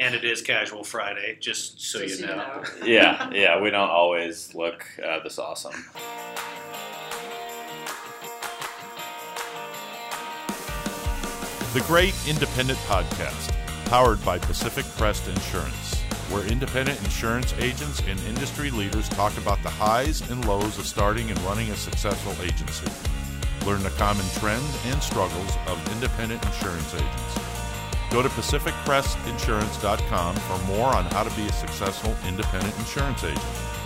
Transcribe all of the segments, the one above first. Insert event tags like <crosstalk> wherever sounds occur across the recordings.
And it is Casual Friday, just so Just you so know. <laughs> Yeah, yeah, we don't always look uh, this awesome. The Great Independent Podcast, powered by Pacific Crest Insurance, where independent insurance agents and industry leaders talk about the highs and lows of starting and running a successful agency. Learn the common trends and struggles of independent insurance agents. Go to PacificCrestInsurance.com for more on how to be a successful independent insurance agent.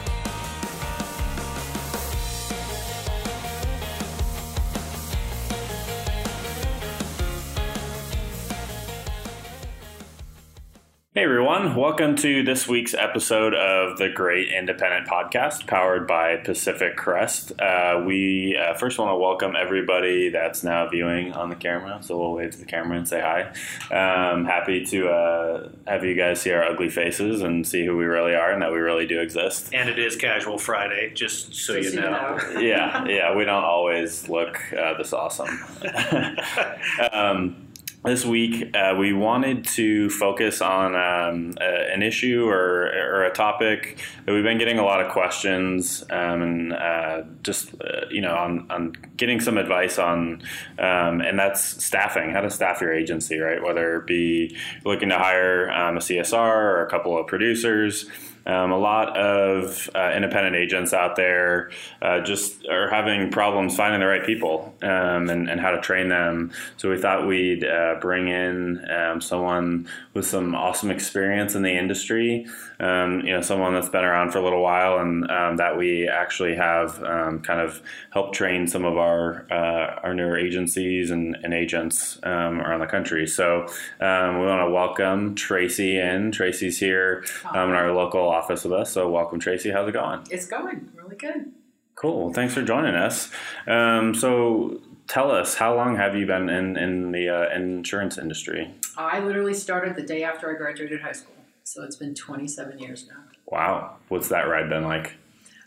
Everyone, welcome to this week's episode of the Great Independent Podcast powered by Pacific Crest. Uh, we uh, first want to welcome everybody that's now viewing on the camera, so we'll wave to the camera and say hi. Um, happy to uh, have you guys see our ugly faces and see who we really are and that we really do exist. And it is Casual Friday, just so Just you so know. yeah, yeah, we don't always look uh, this awesome. <laughs> <laughs> um, this week, uh, we wanted to focus on um, a, an issue or, or a topic that we've been getting a lot of questions um, and uh, just uh, you know on, on getting some advice on, um, and that's staffing. How to staff your agency, right? Whether it be looking to hire um, a CSR or a couple of producers. Um, a lot of uh, independent agents out there uh, just are having problems finding the right people um, and, and how to train them. So we thought we'd uh, bring in um, someone with some awesome experience in the industry. Um, you know, someone that's been around for a little while, and um, that we actually have um, kind of helped train some of our uh, our newer agencies and, and agents around the country. So we want to welcome Tracy in. Tracy's here in our local office with us. So welcome, Tracy. How's it going? It's going really good. Cool. Thanks for joining us. Um, so tell us, how long have you been in, in the uh, insurance industry? I literally started the day after I graduated high school, so it's been 27 years now. Wow. What's that ride been like?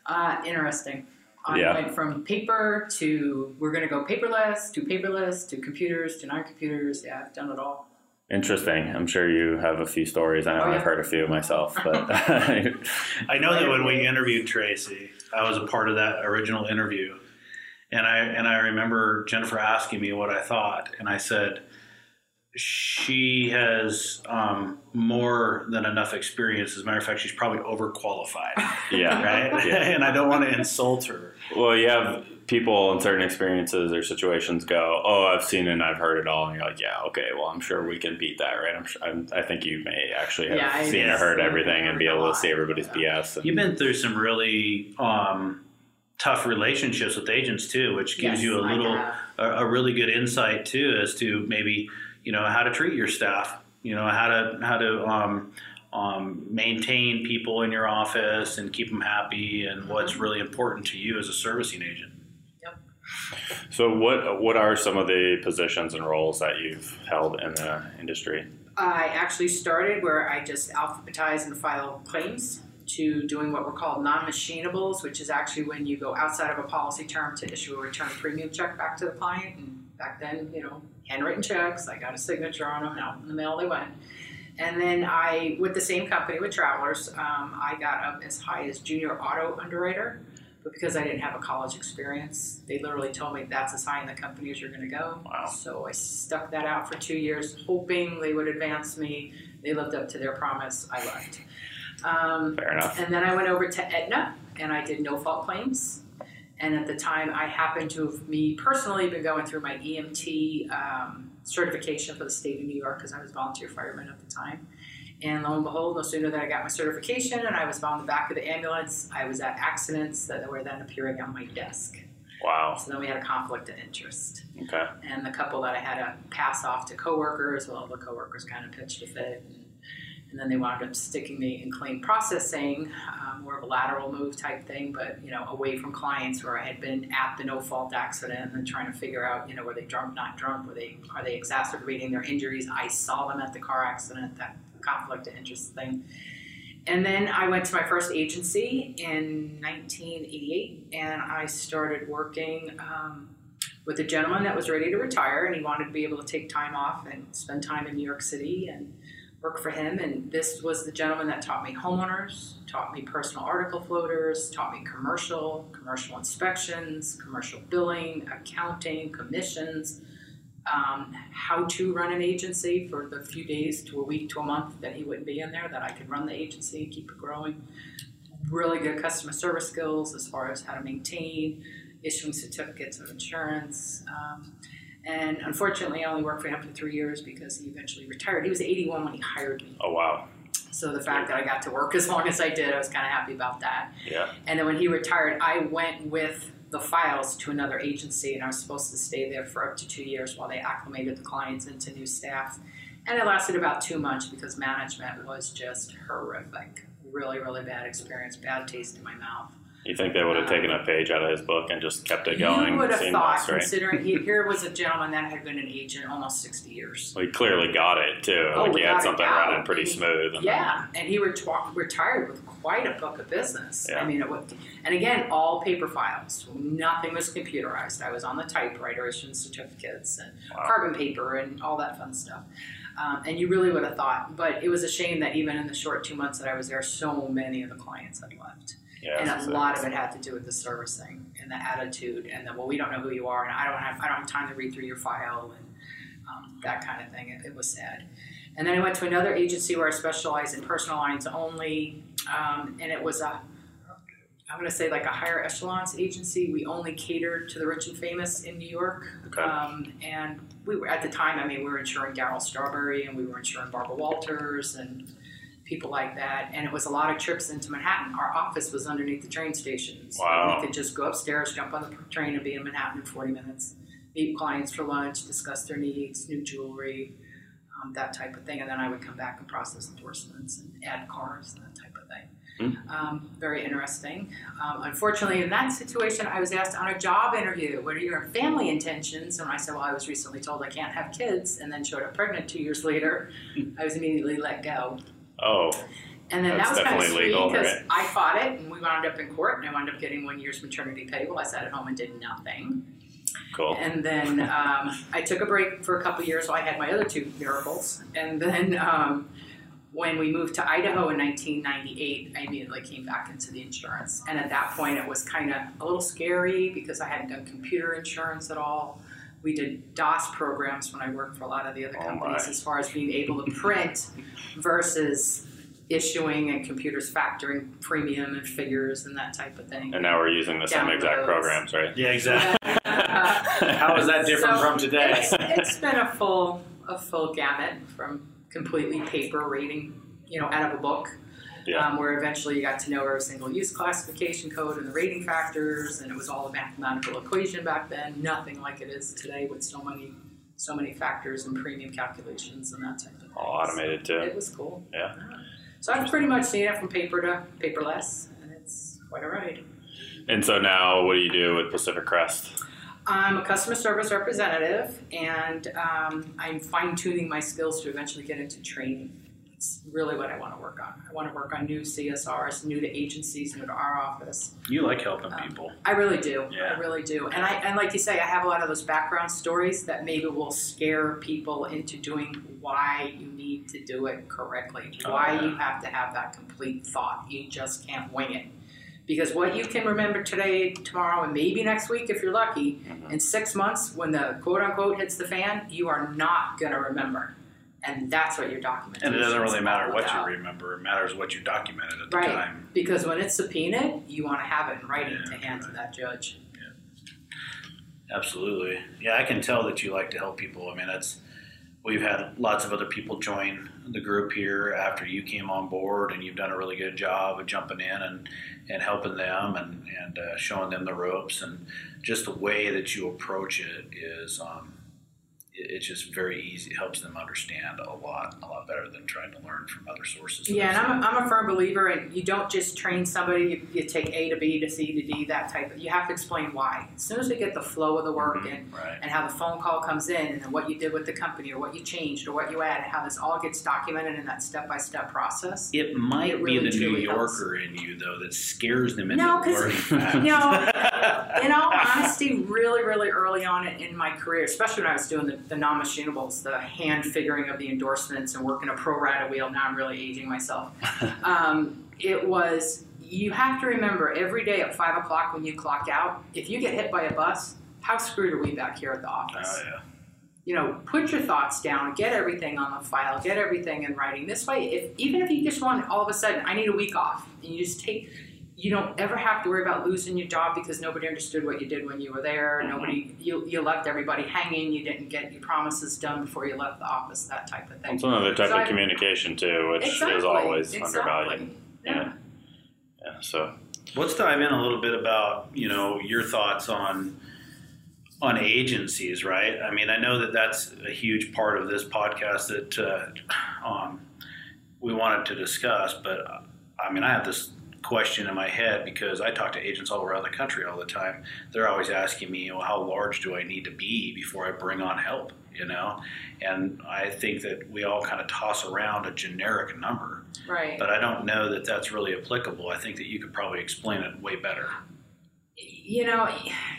Uh, interesting. I Yeah. went from paper to we're going to go paperless to paperless to computers to non-computers. Yeah, I've done it all. Interesting. I'm sure you have a few stories. I know Oh, yeah. I've heard a few myself, but <laughs> I know that when we interviewed Tracy, I was a part of that original interview. And I and I remember Jennifer asking me what I thought, and I said she has um, more than enough experience. As a matter of fact, she's probably overqualified, <laughs> yeah. right? Yeah. <laughs> and I don't want to insult her. Well, you have people in certain experiences or situations go, "Oh, I've seen it, and I've heard it all," and you're like, "Yeah, okay, well, I'm sure we can beat that, right?" I'm, sure, I'm I think you may actually have Yeah, seen or heard I've everything and be heard a able to see everybody's BS. And, You've been through some really um, tough relationships with agents too, which gives Yes, you a little a, a really good insight too as to maybe you know how to treat your staff, you know how to how to um, um, maintain people in your office and keep them happy, and what's Mm-hmm. really important to you as a servicing agent. So, what what are some of the positions and roles that you've held in the industry? I actually started where I just alphabetize and file claims to doing what were called non-machinables, which is actually when you go outside of a policy term to issue a return premium check back to the client. And back then, you know, handwritten checks, I got a signature on them, out in the mail they went. And then I, with the same company, with Travelers, um, I got up as high as junior auto underwriter. But because I didn't have a college experience, they literally told me that's as high in the company as you're going to go. Wow. So I stuck that out for two years, hoping they would advance me. They lived up to their promise. I left. Um, Fair enough. and then I went over to Aetna and I did no fault claims. And at the time, I happened to have, me personally, been going through my EMT um, certification for the state of New York because I was volunteer fireman at the time. And lo and behold, no sooner than I got my certification and I was on the back of the ambulance, I was at accidents that were then appearing on my desk. Wow. So then we had a conflict of interest. Okay. And the couple that I had to pass off to coworkers, well, the coworkers kind of pitched a fit. And, and then they wound up sticking me in claim processing, um, more of a lateral move type thing, but you know, away from clients where I had been at the no fault accident and trying to figure out, you know, were they drunk, not drunk, were they are they exacerbating their injuries? I saw them at the car accident, that conflict of interest thing. And then I went to my first agency in 1988, and I started working um, with a gentleman that was ready to retire, and he wanted to be able to take time off and spend time in New York City. And worked for him, and this was the gentleman that taught me homeowners, taught me personal article floaters, taught me commercial, commercial inspections, commercial billing, accounting, commissions, um, how to run an agency for the few days to a week to a month that he wouldn't be in there, that I could run the agency, keep it growing. Really good customer service skills as far as how to maintain, issuing certificates of insurance. Um, and unfortunately, I only worked for him for three years because he eventually retired. He was 81 when he hired me. Oh wow. So the fact that I got to work <laughs> as long as I did, I was kind of happy about that. Yeah. And then when he retired, I went with the files to another agency, and I was supposed to stay there for up to two years while they acclimated the clients into new staff. And it lasted about two months because management was just horrific. Really, really bad experience, bad taste in my mouth. You think they would have taken a page out of his book and just kept it going? You would have thought, right? considering he, here was a gentleman that had been an agent almost 60 years. Well, he clearly got it too. Oh, like he had something running pretty smooth. And Yeah, and he ret- retired with quite a book of business. Yeah. I mean, it was, and again, all paper files. Nothing was computerized. I was on the typewriter issuing certificates and Wow. carbon paper and all that fun stuff. Um, and you really would have thought, but it was a shame that even in the short two months that I was there, so many of the clients had left. Yeah, and a lot of it had to do with the servicing and the attitude and the well, we don't know who you are, and I don't have I don't have time to read through your file and um, that kind of thing. It, it was sad. And then I went to another agency where I specialized in personal lines only, um, and it was a I'm going to say like a higher echelons agency. We only catered to the rich and famous in New York. Okay. Um, and we were at the time. I mean, we were insuring Darryl Strawberry, and we were insuring Barbara Walters, and people like that. And it was a lot of trips into Manhattan. Our office was underneath the train station, so Wow. we could just go upstairs, jump on the train, and be in Manhattan in 40 minutes. Meet clients for lunch, discuss their needs, new jewelry, um, that type of thing. And then I would come back and process endorsements and add cars and that type of thing. Um, very interesting. Um, unfortunately, in that situation, I was asked on a job interview, "What are your family intentions?" And I said, "Well, I was recently told I can't have kids," and then showed up pregnant two years later. I was immediately let go. Oh, And then That's that was kind of definitely sweet legal, because right? I fought it, and we wound up in court, and I wound up getting one year's maternity pay. Well, I sat at home and did nothing. cool. And then um, I took a break for a couple years while I had my other two miracles. And then um, when we moved to Idaho in 1998, I immediately came back into the insurance. And at that point, it was kind of a little scary because I hadn't done computer insurance at all. We did DOS programs when I worked for a lot of the other Oh, companies my. as far as being able to print versus issuing and computers factoring premium and figures and that type of thing. And now we're using the same exact programs, right? Yeah, exactly. How <laughs> How is that different from today? It's, it's been a full a full gamut from completely paper reading, you know, out of a book, Yeah. um, where eventually you got to know every single use classification code and the rating factors, and it was all a mathematical equation back then. Nothing like it is today with so many so many factors and premium calculations and that type of thing. All automated too. It was cool. Yeah. So I've pretty much seen it from paper to paperless, and it's quite a ride. And so now, what do you do with Pacific Crest? I'm a customer service representative, and um, I'm fine tuning my skills to eventually get into training. It's really what I want to work on. I want to work on new CSRs, new to agencies, new to our office. You like helping Um, people. I really do. Yeah. I really do. And I and like you say, I have a lot of those background stories that maybe will scare people into doing why you need to do it correctly. Oh, why yeah. you have to have that complete thought. You just can't wing it. Because what you can remember today, tomorrow, and maybe next week if you're lucky, Mhm. in six months when the quote unquote hits the fan, you are not gonna remember. And that's what your documentation And it doesn't really matter what about. you remember. It matters what you documented at the Right. time. Because when it's subpoenaed, you want to have it in writing Yeah, to hand to that judge. Yeah. Absolutely. Yeah, I can tell that you like to help people. I mean, that's we've had lots of other people join the group here after you came on board, and you've done a really good job of jumping in and, and helping them and and uh, showing them the ropes and just the way that you approach it is. Um, it's just very easy. It helps them understand a lot, a lot better than trying to learn from other sources. Yeah, and I'm a, I'm a firm believer in you don't just train somebody, you, you take A to B to C to D, that type of, you have to explain why. As soon as we get the flow of the work Mhm. in right. and how the phone call comes in and then what you did with the company or what you changed or what you added, how this all gets documented in that step by step process. It might It be the New truly helps. Yorker in you though that scares them into No, learning <laughs> no, <laughs> <laughs> in all honesty, really, really early on in, my career, especially when I was doing the, the non-machinables, the hand figuring of the endorsements and working a pro rata wheel. Now I'm really aging myself. <laughs> Um, it was you have to remember every day at five o'clock when you clock out, if you get hit by a bus, how screwed are we back here at the office? Oh, yeah. you know, put your thoughts down, get everything on the file, get everything in writing. This way, if even if you just want all of a sudden, I need a week off, and you just take, you don't ever have to worry about losing your job because nobody understood what you did when you were there. Mhm. Nobody, you, you left everybody hanging. You didn't get your promises done before you left the office. That type of thing. It's another type So of I- communication too, which exactly, is always exactly. undervalued. Yeah. Yeah. Yeah. So Let's dive in a little bit about you know your thoughts on on agencies, right? I mean, I know that that's a huge part of this podcast that uh, um, we wanted to discuss, but uh, I mean, I have this question in my head because I talk to agents all around the country all the time. They're always asking me, well, how large do I need to be before I bring on help? You know, and I think that we all kind of toss around a generic number Right. but I don't know that that's really applicable. I think that you could probably explain it way better. You know,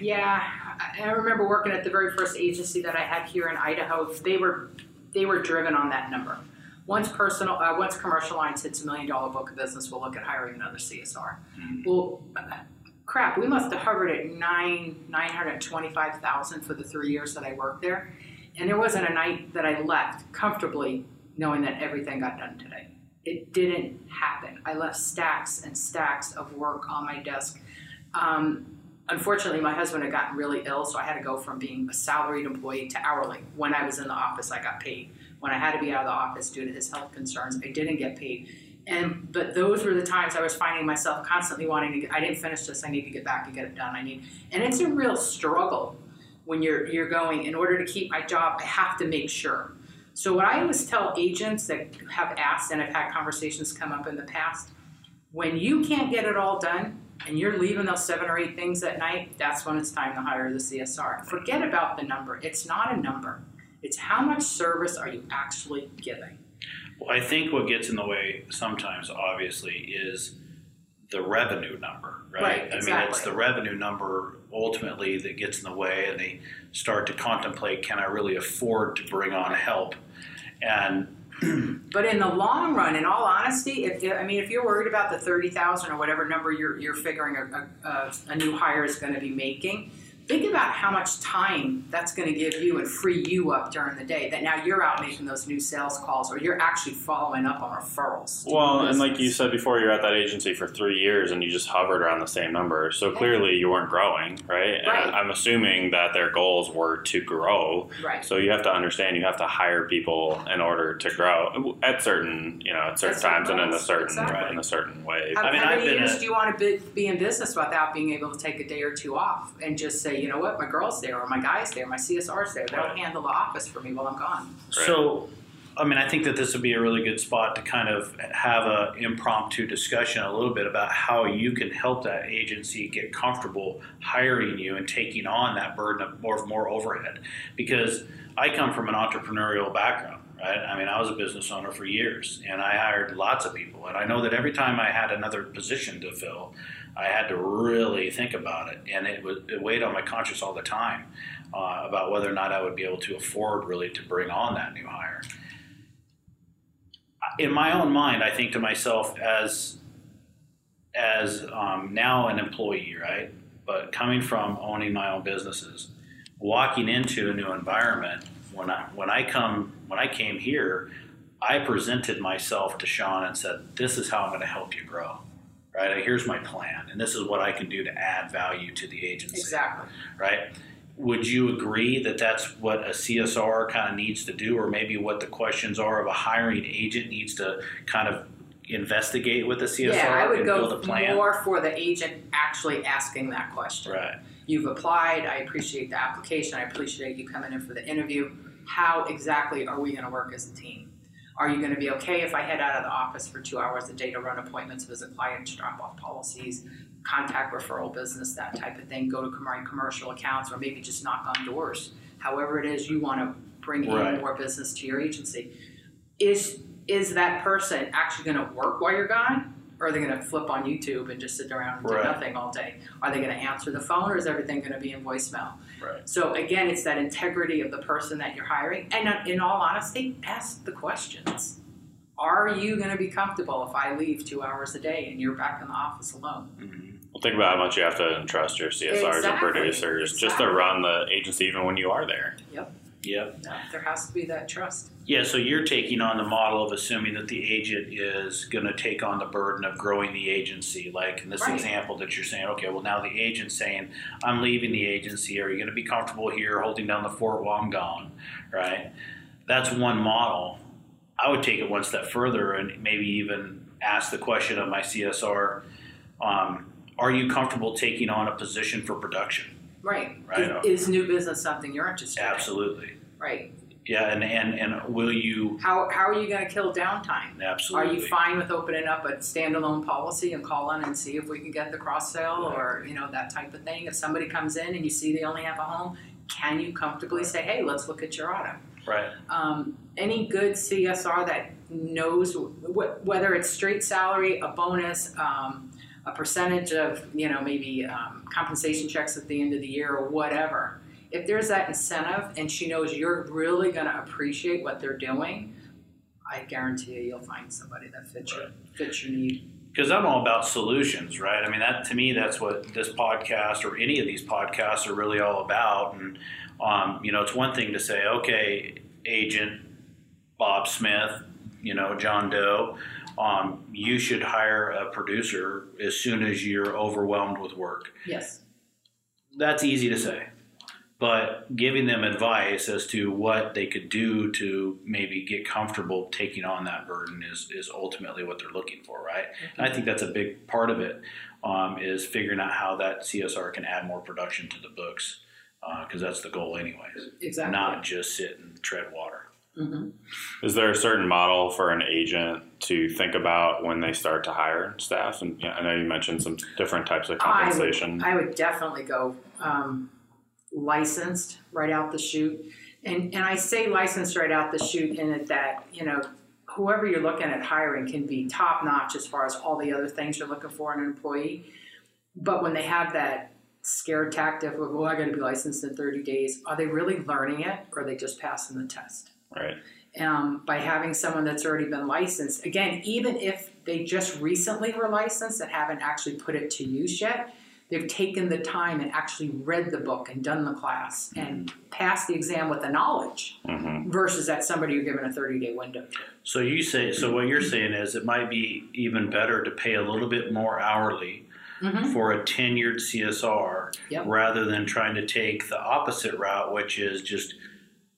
yeah, I- I remember working at the very first agency that I had here in Idaho. They were they were driven on that number. Once personal, uh, once commercial lines hits a million dollar book of business, we'll look at hiring another CSR. Well, uh, crap, we must have hovered at nine nine hundred twenty five thousand for the three years that I worked there, and there wasn't a night that I left comfortably knowing that everything got done today. It didn't happen. I left stacks and stacks of work on my desk. Um, unfortunately, my husband had gotten really ill, so I had to go from being a salaried employee to hourly. When I was in the office, I got paid. When I had to be out of the office due to his health concerns, I didn't get paid. And but those were the times I was finding myself constantly wanting to. Get, I didn't finish this. I need to get back and get it done. I need, and it's a real struggle when you're you're going. In order to keep my job, I have to make sure. So what I always tell agents that have asked, and I've had conversations come up in the past, when you can't get it all done and you're leaving those seven or eight things at night, that's when it's time to hire the CSR. Forget about the number. It's not a number. It's how much service are you actually giving. Well, I think what gets in the way sometimes, obviously, is the revenue number, right? Right, I mean, it's the revenue number ultimately that gets in the way, and they start to contemplate: Can I really afford to bring on help? And <clears throat> But in the long run, in all honesty, if I mean, if you're worried about the thirty thousand or whatever number you're you're figuring a, a, a new hire is going to be making, think about how much time that's going to give you and free you up during the day. That now you're out making those new sales calls, or you're actually following up on referrals. Well, and like you said before, you're at that agency for three years and you just hovered around the same number. So clearly you weren't growing, right? Right. And I'm assuming that their goals were to grow. right? So you have to understand you have to hire people in order to grow at certain, you know, at certain At certain times and in a certain exactly. in a certain way. How, I mean, how I've many been years a- do you want to be, be in business without being able to take a day or two off and just say, you know what, my girl's there, or my guy's there, my CSR's there. They'll Right. handle the office for me while I'm gone. So, I mean, I think that this would be a really good spot to kind of have a impromptu discussion a little bit about how you can help that agency get comfortable hiring you and taking on that burden of more more overhead. Because I come from an entrepreneurial background, right? I mean, I was a business owner for years, and I hired lots of people, and I know that every time I had another position to fill, I had to really think about it, and it was it weighed on my conscience all the time uh, about whether or not I would be able to afford really to bring on that new hire. In my own mind, I think to myself as as um, now an employee, right? But coming from owning my own businesses, walking into a new environment when I when I come when I came here, I presented myself to Sean and said, "This is how I'm going to help you grow." Right? Here's my plan, and this is what I can do to add value to the agency Exactly. right? Would you agree that that's what a CSR kind of needs to do, or maybe what the questions are of a hiring agent needs to kind of investigate with the CSR yeah, I would go build a plan? more for the agent actually asking that question. Right. You've applied. I appreciate the application. I appreciate you coming in for the interview. How exactly are we going to work as a team? Are you going to be okay if I head out of the office for two hours a day to run appointments, visit clients, drop off policies, contact referral business, that type of thing, go to commercial accounts, or maybe just knock on doors? However, it is you want to bring Right. in more business to your agency. Is is that person actually going to work while you're gone? or are they going to flip on YouTube and just sit around and do nothing all day? Are they going to answer the phone, or is everything going to be in voicemail? Right. So again, it's that integrity of the person that you're hiring, and in all honesty, ask the questions. Are you going to be comfortable if I leave two hours a day and you're back in the office alone? Mm-hmm. Well, think about how much you have to entrust your CSRs Exactly. and producers just to run the agency, even when you are there. Yep. Yep. No, there has to be that trust. Yeah, so you're taking on the model of assuming that the agent is going to take on the burden of growing the agency. Like in this Right. example that you're saying, okay, well, now the agent's saying, I'm leaving the agency. Are you going to be comfortable here holding down the fort while I'm gone? Right? That's one model. I would take it one step further and maybe even ask the question of my CSR um, Are you comfortable taking on a position for production? Right. Right. Is, is new business something you're interested in? Absolutely. Right. Yeah, and, and, and will you? How, how are you going to kill downtime? Absolutely. Are you fine with opening up a standalone policy and calling and see if we can get the cross sale or you know that type of thing? If somebody comes in and you see they only have a home, can you comfortably say, "Hey, let's look at your auto"? Right. Um, any good CSR that knows wh- whether it's straight salary, a bonus, um, a percentage of you know maybe um, compensation checks at the end of the year or whatever. If there's that incentive and she knows you're really going to appreciate what they're doing, I guarantee you you'll find somebody that fits your fits your need. because I'm all about solutions, right? I mean, that to me, that's what this podcast or any of these podcasts are really all about. And um, you know, it's one thing to say, okay, agent Bob Smith, you know, John Doe, um, you should hire a producer as soon as you're overwhelmed with work. Yes. That's easy to say. But giving them advice as to what they could do to maybe get comfortable taking on that burden is, is ultimately what they're looking for, right? And I think that's a big part of it um, is figuring out how that CSR can add more production to the books because that's the goal, anyways. Exactly. Not just sit and tread water. Hmm Is there a certain model for an agent to think about when they start to hire staff? And I know you mentioned some different types of I would, compensation. I would definitely go um, licensed right out the chute. And, and I say licensed right out the chute in it that, you know, whoever you're looking at hiring can be top notch as far as all the other things you're looking for in an employee. But when they have that scare tactic of, oh I got to be licensed in 30 days, are they really learning it or are they just passing the test? Right. um, by having someone that's already been licensed. Again, even if they just recently were licensed and haven't actually put it to use yet, they've taken the time and actually read the book and done the class and passed the exam with the knowledge hmm versus that somebody you're given a 30 day window to. So you say, so what you're saying is it might be even better to pay a little bit more hourly Mhm. for a tenured CSR Yep. rather than trying to take the opposite route, which is just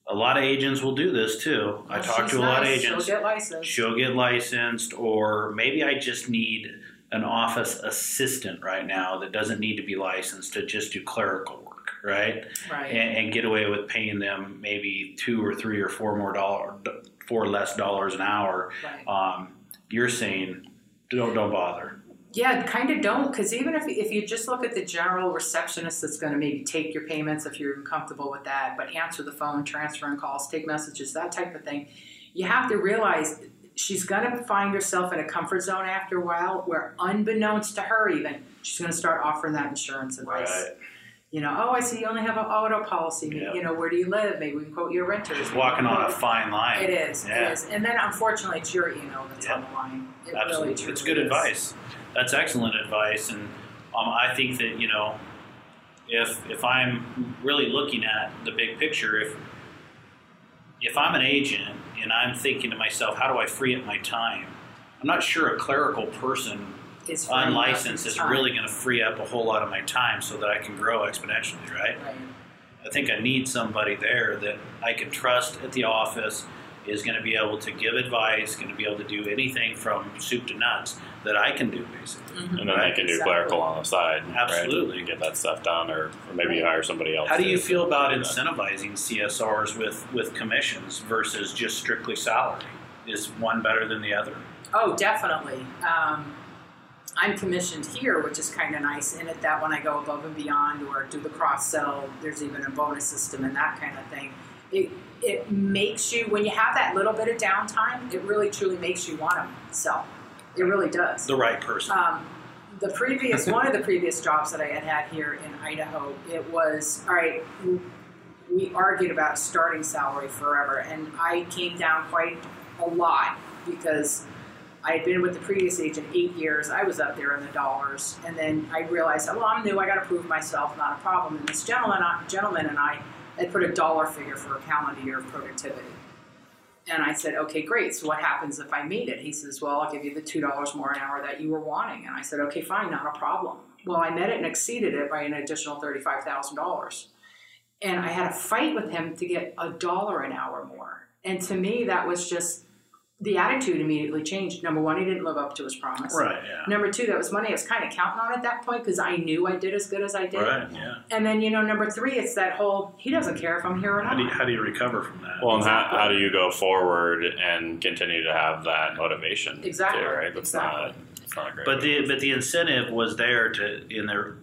a lot of agents will do this too. I Well, talk she's to a lot of nice, agents. She'll get licensed. She'll get licensed, or maybe I just need an office assistant right now that doesn't need to be licensed to just do clerical work, right? right. and, and get away with paying them maybe two or three or four more dollar, four less dollars an hour. right. Um, you're saying don't don't bother. Yeah, kind of don't, because even if, if you just look at the general receptionist that's going to maybe take your payments if you're comfortable with that, but answer the phone, transferring calls, take messages, that type of thing, you have to realize she's going to find herself in a comfort zone after a while where, unbeknownst to her, even, she's going to start offering that insurance advice. You know, oh, I see you only have an auto policy. Yeah. You know, where do you live? Maybe we can quote you a renter. Just walking on a fine line. It is. Yeah. It is. And then, unfortunately, it's your E&O that's Yeah. on the line. It Absolutely, really it's good is. advice. That's excellent advice, and um, I think that you know, if if I'm really looking at the big picture, if if I'm an agent and I'm thinking to myself, how do I free up my time? I'm not sure a clerical person unlicensed is really going to free up a whole lot of my time so that I can grow exponentially, right? Right. I think I need somebody there that I can trust at the office is going to be able to give advice, going to be able to do anything from soup to nuts that I can do, basically. Mhm. And then they can do Exactly. clerical on the side. Absolutely. And get that stuff done, or, or maybe you hire somebody else. How do you feel about to that. incentivizing CSRs with, with commissions versus just strictly salary? Is one better than the other? Oh, definitely. Um, I'm commissioned here, which is kind of nice in it that when I go above and beyond or do the cross sell, there's even a bonus system and that kind of thing. It it makes you when you have that little bit of downtime, it really truly makes you want to sell. It really does. The right person. Um, the previous one of the previous jobs that I had had here in Idaho, it was all right. We argued about starting salary forever, and I came down quite a lot because I had been with the previous agent eight years. I was up there in the dollars, and then I realized, well, I'm new. I got to prove myself. Not a problem. And this gentleman, gentleman, and I had put a dollar figure for a calendar year of productivity. And I said, okay, great. So what happens if I meet it? He says, well, I'll give you the two dollars more an hour that you were wanting. And I said, okay, fine, not a problem. Well, I met it and exceeded it by an additional thirty-five thousand dollars. And I had a fight with him to get a dollar an hour more. And to me, that was just the attitude immediately changed. Number one, he didn't live up to his promise. Right. Yeah. Number two, that was money I was kind of counting on at that point because I knew I did as good as I did. Right. Yeah. And then, you know, number three, it's that whole he doesn't care if I'm here or How do you, not. how do you recover from that? Well, and how, how do you go forward and continue to have that motivation? too, Exactly, right? That's exactly. not. Not a great. But the but the incentive was there to in there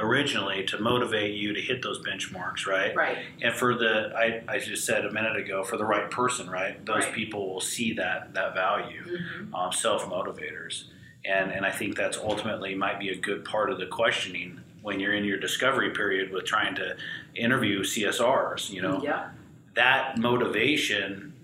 originally to motivate you to hit those benchmarks, right? Right. And for the I, I just said a minute ago, for the right person, right? Those Right. people will see that that value, Mhm. um, self motivators, and and I think that's ultimately might be a good part of the questioning when you're in your discovery period with trying to interview CSRs. You know, Yeah. that motivation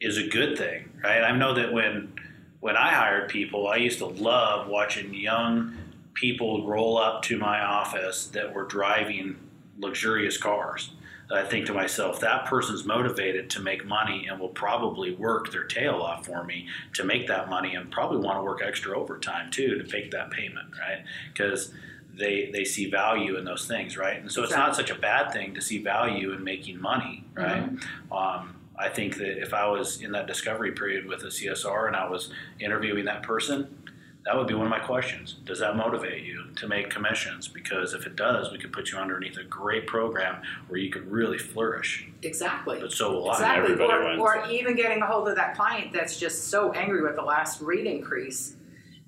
is a good thing, right? I know that when when I hired people, I used to love watching young people roll up to my office that were driving luxurious cars. I think to myself, that person's motivated to make money and will probably work their tail off for me to make that money and probably want to work extra overtime too to make that payment, right? Because they they see value in those things, right? And so it's not such a bad thing to see value in making money, right? Um, I think that if I was in that discovery period with a CSR and I was interviewing that person, that would be one of my questions. Does that motivate you to make commissions? Because if it does, we could put you underneath a great program where you could really flourish. Exactly. But so will I. Exactly. Everybody Or, wins. or even getting a hold of that client that's just so angry with the last rate increase.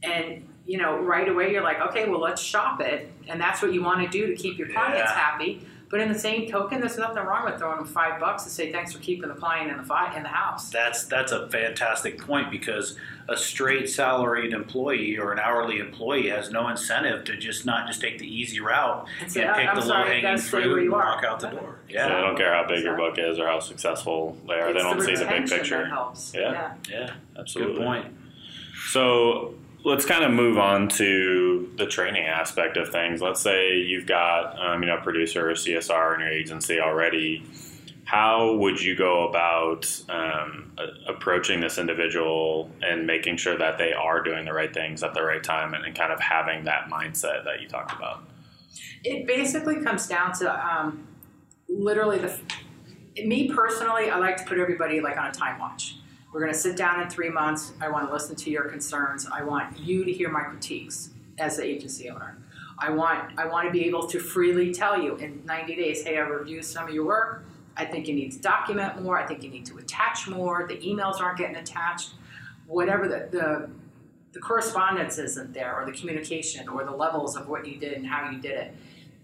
And, you know, right away you're like, okay, well, let's shop it. And that's what you want to do to keep your clients Yeah. happy. But in the same token, there's nothing wrong with throwing them five bucks to say thanks for keeping the client in the fi- in the house. That's that's a fantastic point because a straight salaried employee or an hourly employee has no incentive to just not just take the easy route And and say, pick I'm the low hanging fruit and you walk out the door. So Yeah, they don't care how big your book is or how successful they are. It's they don't the see the big picture. That helps. Yeah. yeah, Absolutely. good point. So let's kind of move on to the training aspect of things. Let's say you've got um, you know a producer or CSR in your agency already. How would you go about um, approaching this individual and making sure that they are doing the right things at the right time and, and kind of having that mindset that you talked about? It basically comes down to um, literally the. Me personally, I like to put everybody like on a time watch. We're going to sit down in three months. I want to listen to your concerns. I want you to hear my critiques as the agency owner. I want I want to be able to freely tell you in 90 days, hey, I reviewed some of your work. I think you need to document more. I think you need to attach more. The emails aren't getting attached. Whatever the, the the correspondence isn't there, or the communication, or the levels of what you did and how you did it.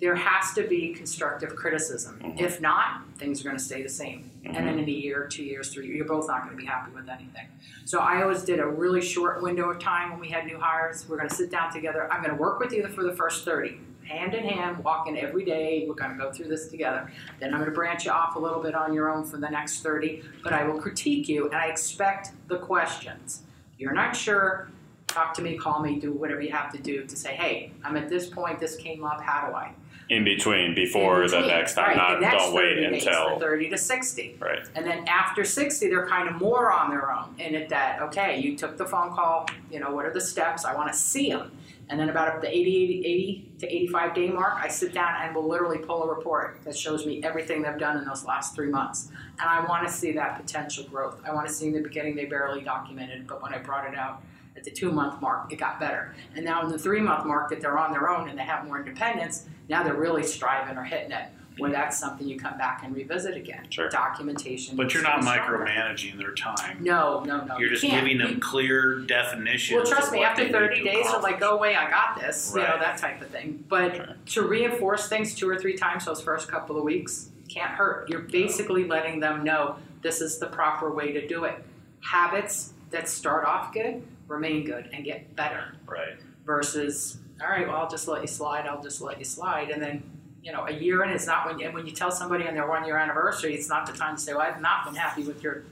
There has to be constructive criticism. Mm-hmm. If not, things are going to stay the same. And then mm-hmm. in a year, two years, three years, you're both not going to be happy with anything. So I always did a really short window of time when we had new hires. We're going to sit down together. I'm going to work with you for the first 30, hand in hand, walking every day. We're going to go through this together. Then I'm going to branch you off a little bit on your own for the next 30, but I will critique you and I expect the questions. You're not sure, talk to me, call me, do whatever you have to do to say, hey, I'm at this point, this came up, how do I? In between, before In the next time, right, not next don't wait until 30 to 60. right. And then after 60, they're kind of more on their own. And at that, okay, you took the phone call, you know, what are the steps? I want to see them. And then about the 80, 80, 80 to 85 day mark, I sit down and will literally pull a report that shows me everything they've done in those last three months. And I want to see that potential growth. I want to see in the beginning they barely documented, but when I brought it out at the two month mark, it got better. And now in the three month mark that they're on their own and they have more independence, now they're really striving or hitting it. Where mm-hmm. that's something you come back and revisit again. Sure. Documentation. But you're not needs to be stronger. micromanaging their time. No, no, no. You're you just can't. giving them clear definitions. well, trust me. After 30 days, they're like, "Go away, oh, I got this," right. you know that type of thing. But Sure. to reinforce things two or three times those first couple of weeks can't hurt. You're basically letting them know this is the proper way to do it. Habits that start off good remain good, and get better Right. versus all right, well, I'll just let you slide. I'll just let you slide, and then you know, a year in is not when you, when you tell somebody on their one year anniversary, it's not the time to say, well, I've not been happy with your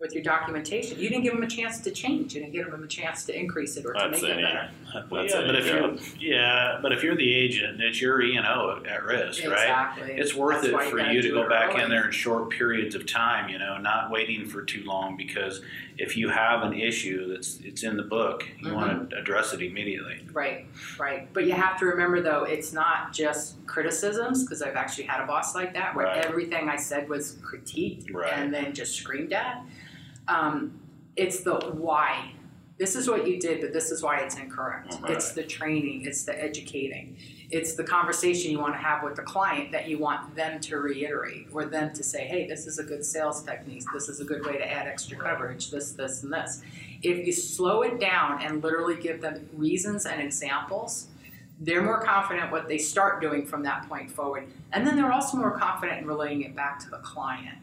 with your documentation. You didn't give them a chance to change. You didn't give them a chance to increase it or to That's make it any, better. <laughs> Well, that's yeah, but if you're yeah, but if you're the agent, it's your E and O at risk, right? Exactly. It's worth That's it for gotta you to go back early. in there in short periods of time, you know, not waiting for too long because if you have an issue that's it's in the book, you want Mm-hmm. to address it immediately. Right, right. But you have to remember, though, it's not just criticisms, because I've actually had a boss like that, where Right. everything I said was critiqued Right. and then just screamed at. Um, it's the why. This is what you did, but this is why it's incorrect. Right. It's the training, it's the educating, it's the conversation you want to have with the client that you want them to reiterate or them to say, hey, this is a good sales technique, this is a good way to add extra coverage, this, this, and this. If you slow it down and literally give them reasons and examples, they're more confident what they start doing from that point forward. And then they're also more confident in relaying it back to the client.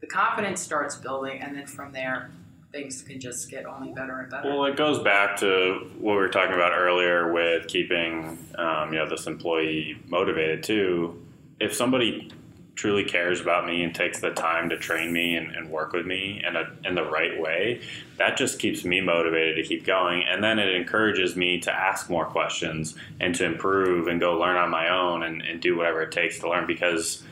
The confidence starts building, and then from there, things can just get only better and better. Well, it goes back to what we were talking about earlier with keeping, um, you know, this employee motivated too. If somebody truly cares about me and takes the time to train me and, and work with me in, a, in the right way, that just keeps me motivated to keep going. And then it encourages me to ask more questions and to improve and go learn on my own and, and do whatever it takes to learn because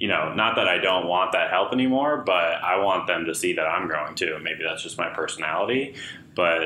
you know, not that I don't want that help anymore, but I want them to see that I'm growing too. Maybe that's just my personality, but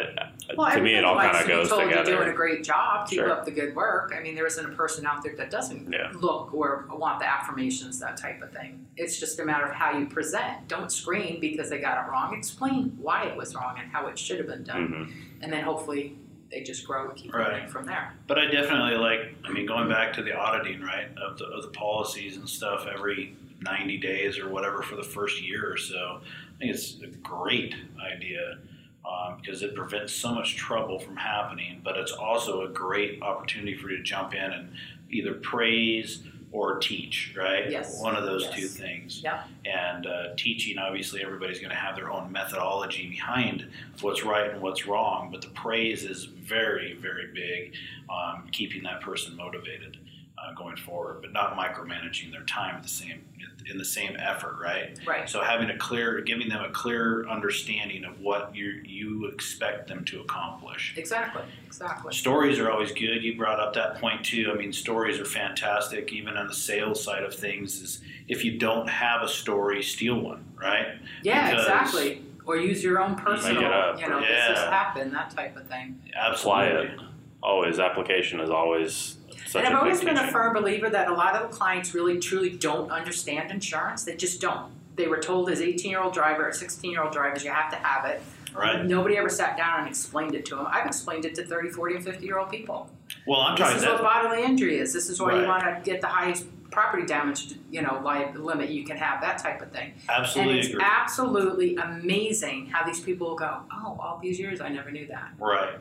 Well, to me, it all kind of to goes told together. You're doing a great job. Keep Sure. up the good work. I mean, there isn't a person out there that doesn't Yeah. look or want the affirmations, that type of thing. It's just a matter of how you present. Don't scream because they got it wrong. Explain why it was wrong and how it should have been done, Mhm. and then hopefully they just grow and keep Right. learning from there. But I definitely like. I mean, going back to the auditing, right, of the of the policies and stuff every ninety days or whatever for the first year or so. I think it's a great idea um, because it prevents so much trouble from happening. But it's also a great opportunity for you to jump in and either praise or teach, right? Yes. One of those Yes. two things. Yep. And uh, teaching, obviously, everybody's going to have their own methodology behind what's right and what's wrong. But the praise is very, very big on keeping that person motivated uh, going forward, but not micromanaging their time at the same in the same effort, right? Right. So having a clear, giving them a clear understanding of what you you expect them to accomplish. Exactly. Exactly. Stories are always good. You brought up that point too. I mean, stories are fantastic, even on the sales side of things. Is if you don't have a story, steal one, right? Yeah. Because- Exactly. Or use your own personal. it up, You know, this has happened. That type of thing. Apply Absolutely. Oh, always application is always such and I've always been a firm believer that a lot of the clients really truly don't understand insurance. They just don't. They were told as 18 year old driver, 16 year old drivers, you have to have it. Right. Nobody ever sat down and explained it to them. I've explained it to 30, 40, and 50 year old people. Well, I'm This is that. what bodily injury is. This is why you want to get the highest property damage, you know, li- limit you can have, that type of thing. Absolutely and it's agree. absolutely amazing how these people go, oh, all these years I never knew that. Right.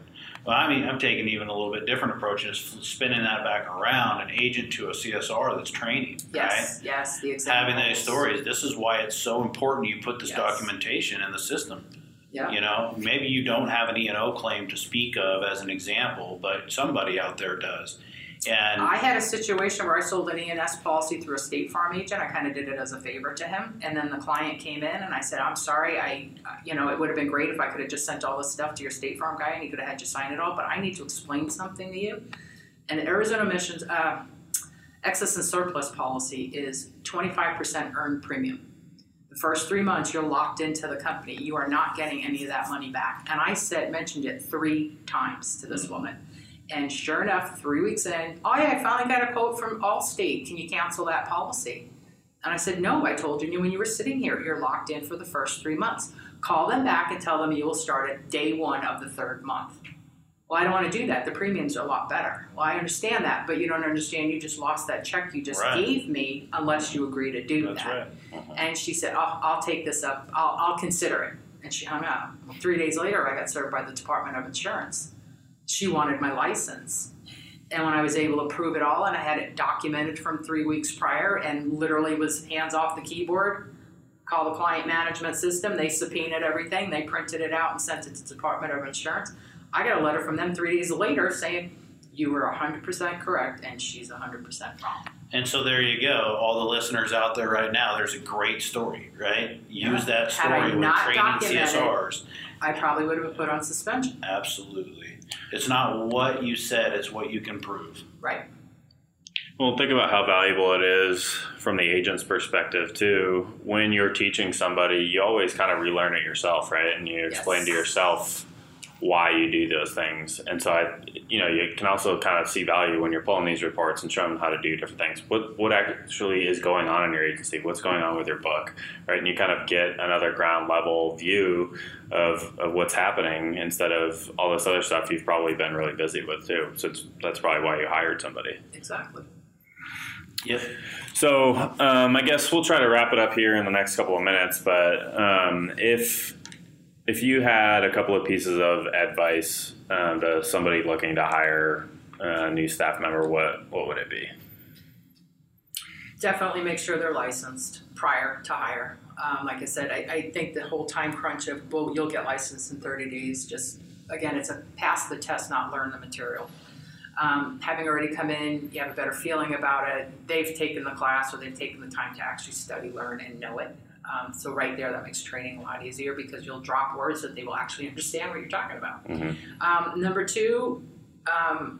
Well, I mean, I'm taking even a little bit different approach and just spinning that back around an agent to a CSR that's training, Yes, yes, the right? example. Having those stories. This is why it's so important you put this Yes. documentation in the system. Yeah. You know, maybe you don't have an E&O claim to speak of as an example, but somebody out there does. And I had a situation where I sold an E&S policy through a State Farm agent. I kind of did it as a favor to him, and then the client came in, and I said, "I'm sorry. I, you know, it would have been great if I could have just sent all this stuff to your State Farm guy, and he could have had you sign it all. But I need to explain something to you." And Arizona Missions uh, excess and surplus policy is 25% earned premium. The first three months, you're locked into the company. You are not getting any of that money back. And I said, mentioned it three times to this woman. And sure enough, three weeks in, oh yeah, I finally got a quote from Allstate. Can you cancel that policy? And I said, no, I told you when you were sitting here, you're locked in for the first three months. Call them back and tell them you will start at day one of the third month. Well, I don't want to do that. The premiums are a lot better. Well, I understand that, but you don't understand. You just lost that check you just Right. gave me unless you agree to do that's that. right. And she said, I'll, I'll take this up. I'll, I'll consider it. And she hung up. Three days later, I got served by the Department of Insurance. She wanted my license. And when I was able to prove it all, and I had it documented from three weeks prior, and literally was hands off the keyboard, call the client management system, they subpoenaed everything, they printed it out and sent it to the Department of Insurance. I got a letter from them three days later saying you were 100% correct and she's 100% wrong. And so there you go. All the listeners out there right now, there's a great story, right? Use Yeah. that story not training CSRs. I probably would have been put on suspension. Absolutely. It's not what you said, it's what you can prove. Right. Well, think about how valuable it is from the agent's perspective too. When you're teaching somebody, you always kind of relearn it yourself, right? And you explain to yourself why you do those things. And so I, you know, you can also kind of see value when you're pulling these reports and showing them how to do different things. What what actually is going on in your agency? What's going on with your book, right? And you kind of get another ground level view of, of what's happening instead of all this other stuff you've probably been really busy with too. So it's, that's probably why you hired somebody. Exactly. Yep. So um, I guess we'll try to wrap it up here in the next couple of minutes. But um, if if you had a couple of pieces of advice um, to somebody looking to hire a new staff member, what what would it be? Definitely make sure they're licensed prior to hire. Um, like I said, I, I think the whole time crunch of, well, you'll get licensed in 30 days, just, again, it's a pass the test, not learn the material. Um, having already come in, you have a better feeling about it. They've taken the class or they've taken the time to actually study, learn, and know it. Um, so right there, that makes training a lot easier because you'll drop words that they will actually understand what you're talking about. Mhm. Um, number two, um,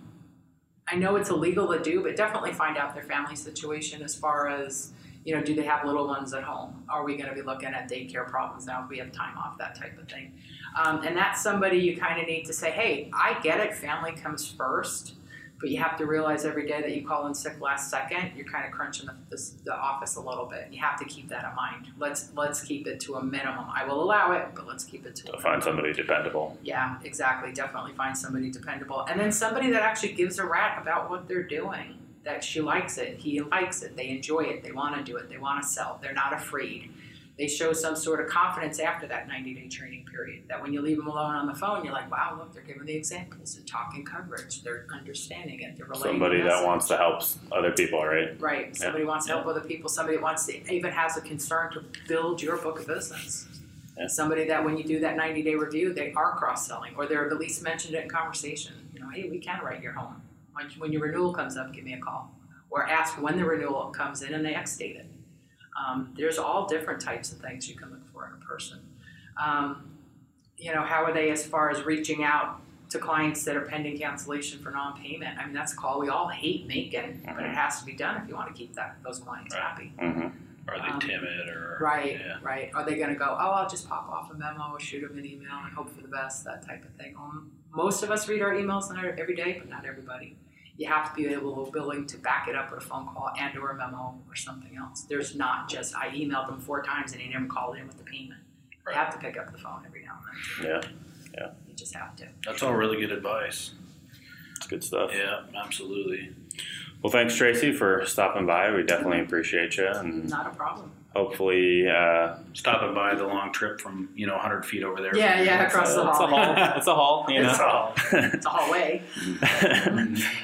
I know it's illegal to do, but definitely find out their family situation as far as you know, do they have little ones at home? Are we going to be looking at daycare problems now if we have time off, that type of thing? Um, and that's somebody you kind of need to say, hey, I get it, family comes first, but you have to realize every day that you call in sick last second, you're kind of crunching the, the, the office a little bit. You have to keep that in mind. Let's let's keep it to a minimum. I will allow it, but let's keep it to a find minimum. somebody dependable. Yeah, exactly. Definitely find somebody dependable. And then somebody that actually gives a rat about what they're doing. That she likes it, he likes it, they enjoy it, they want to do it, they want to sell, they're not afraid. They show some sort of confidence after that 90 day training period. That when you leave them alone on the phone, you're like, wow, look, they're giving the examples, they're talking coverage, they're understanding it, they're relating. Somebody that wants to help other people, right? Right. Somebody wants to help other people. Somebody wants to even has a concern to build your book of business. Yeah. Somebody that when you do that 90 day review, they are cross selling or they're at least mentioned it in conversation. You know, hey, we can write your home. When, when your renewal comes up, give me a call. Or ask when the renewal comes in and they X date it. Um, there's all different types of things you can look for in a person. Um, you know, how are they as far as reaching out to clients that are pending cancellation for non-payment? I mean, that's a call we all hate making, but it has to be done if you want to keep that those clients Right. happy. hmm Are they Um, timid or Right, Yeah. right. Are they going to go? Oh, I'll just pop off a memo or shoot them an email and hope for the best, that type of thing. Most of us read our emails every day, but not everybody. You have to be able, willing to back it up with a phone call and or a memo or something else. There's not just I emailed them four times and he never called in with the payment. Right. You have to pick up the phone every now and then. Yeah, yeah. You just have to. That's all really good advice. it's good stuff. Yeah, absolutely. Well, thanks, Tracy, for stopping by. We definitely appreciate you, and Not a problem. hopefully, uh, Stopping by the long trip from you know 100 feet over there. Yeah, yeah, it's across a, hall. it's a hall. It's a hall. You know. It's all. It's a hallway.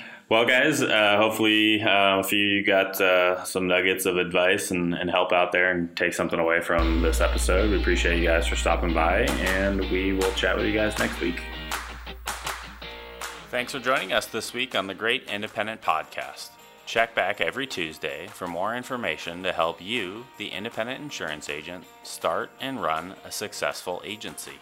<laughs> well, guys, uh, hopefully uh, few you got uh, some nuggets of advice and, and help out there and take something away from this episode. We appreciate you guys for stopping by, and we will chat with you guys next week. Thanks for joining us this week on the Great Independent Podcast. Check back every Tuesday for more information to help you, the independent insurance agent, start and run a successful agency.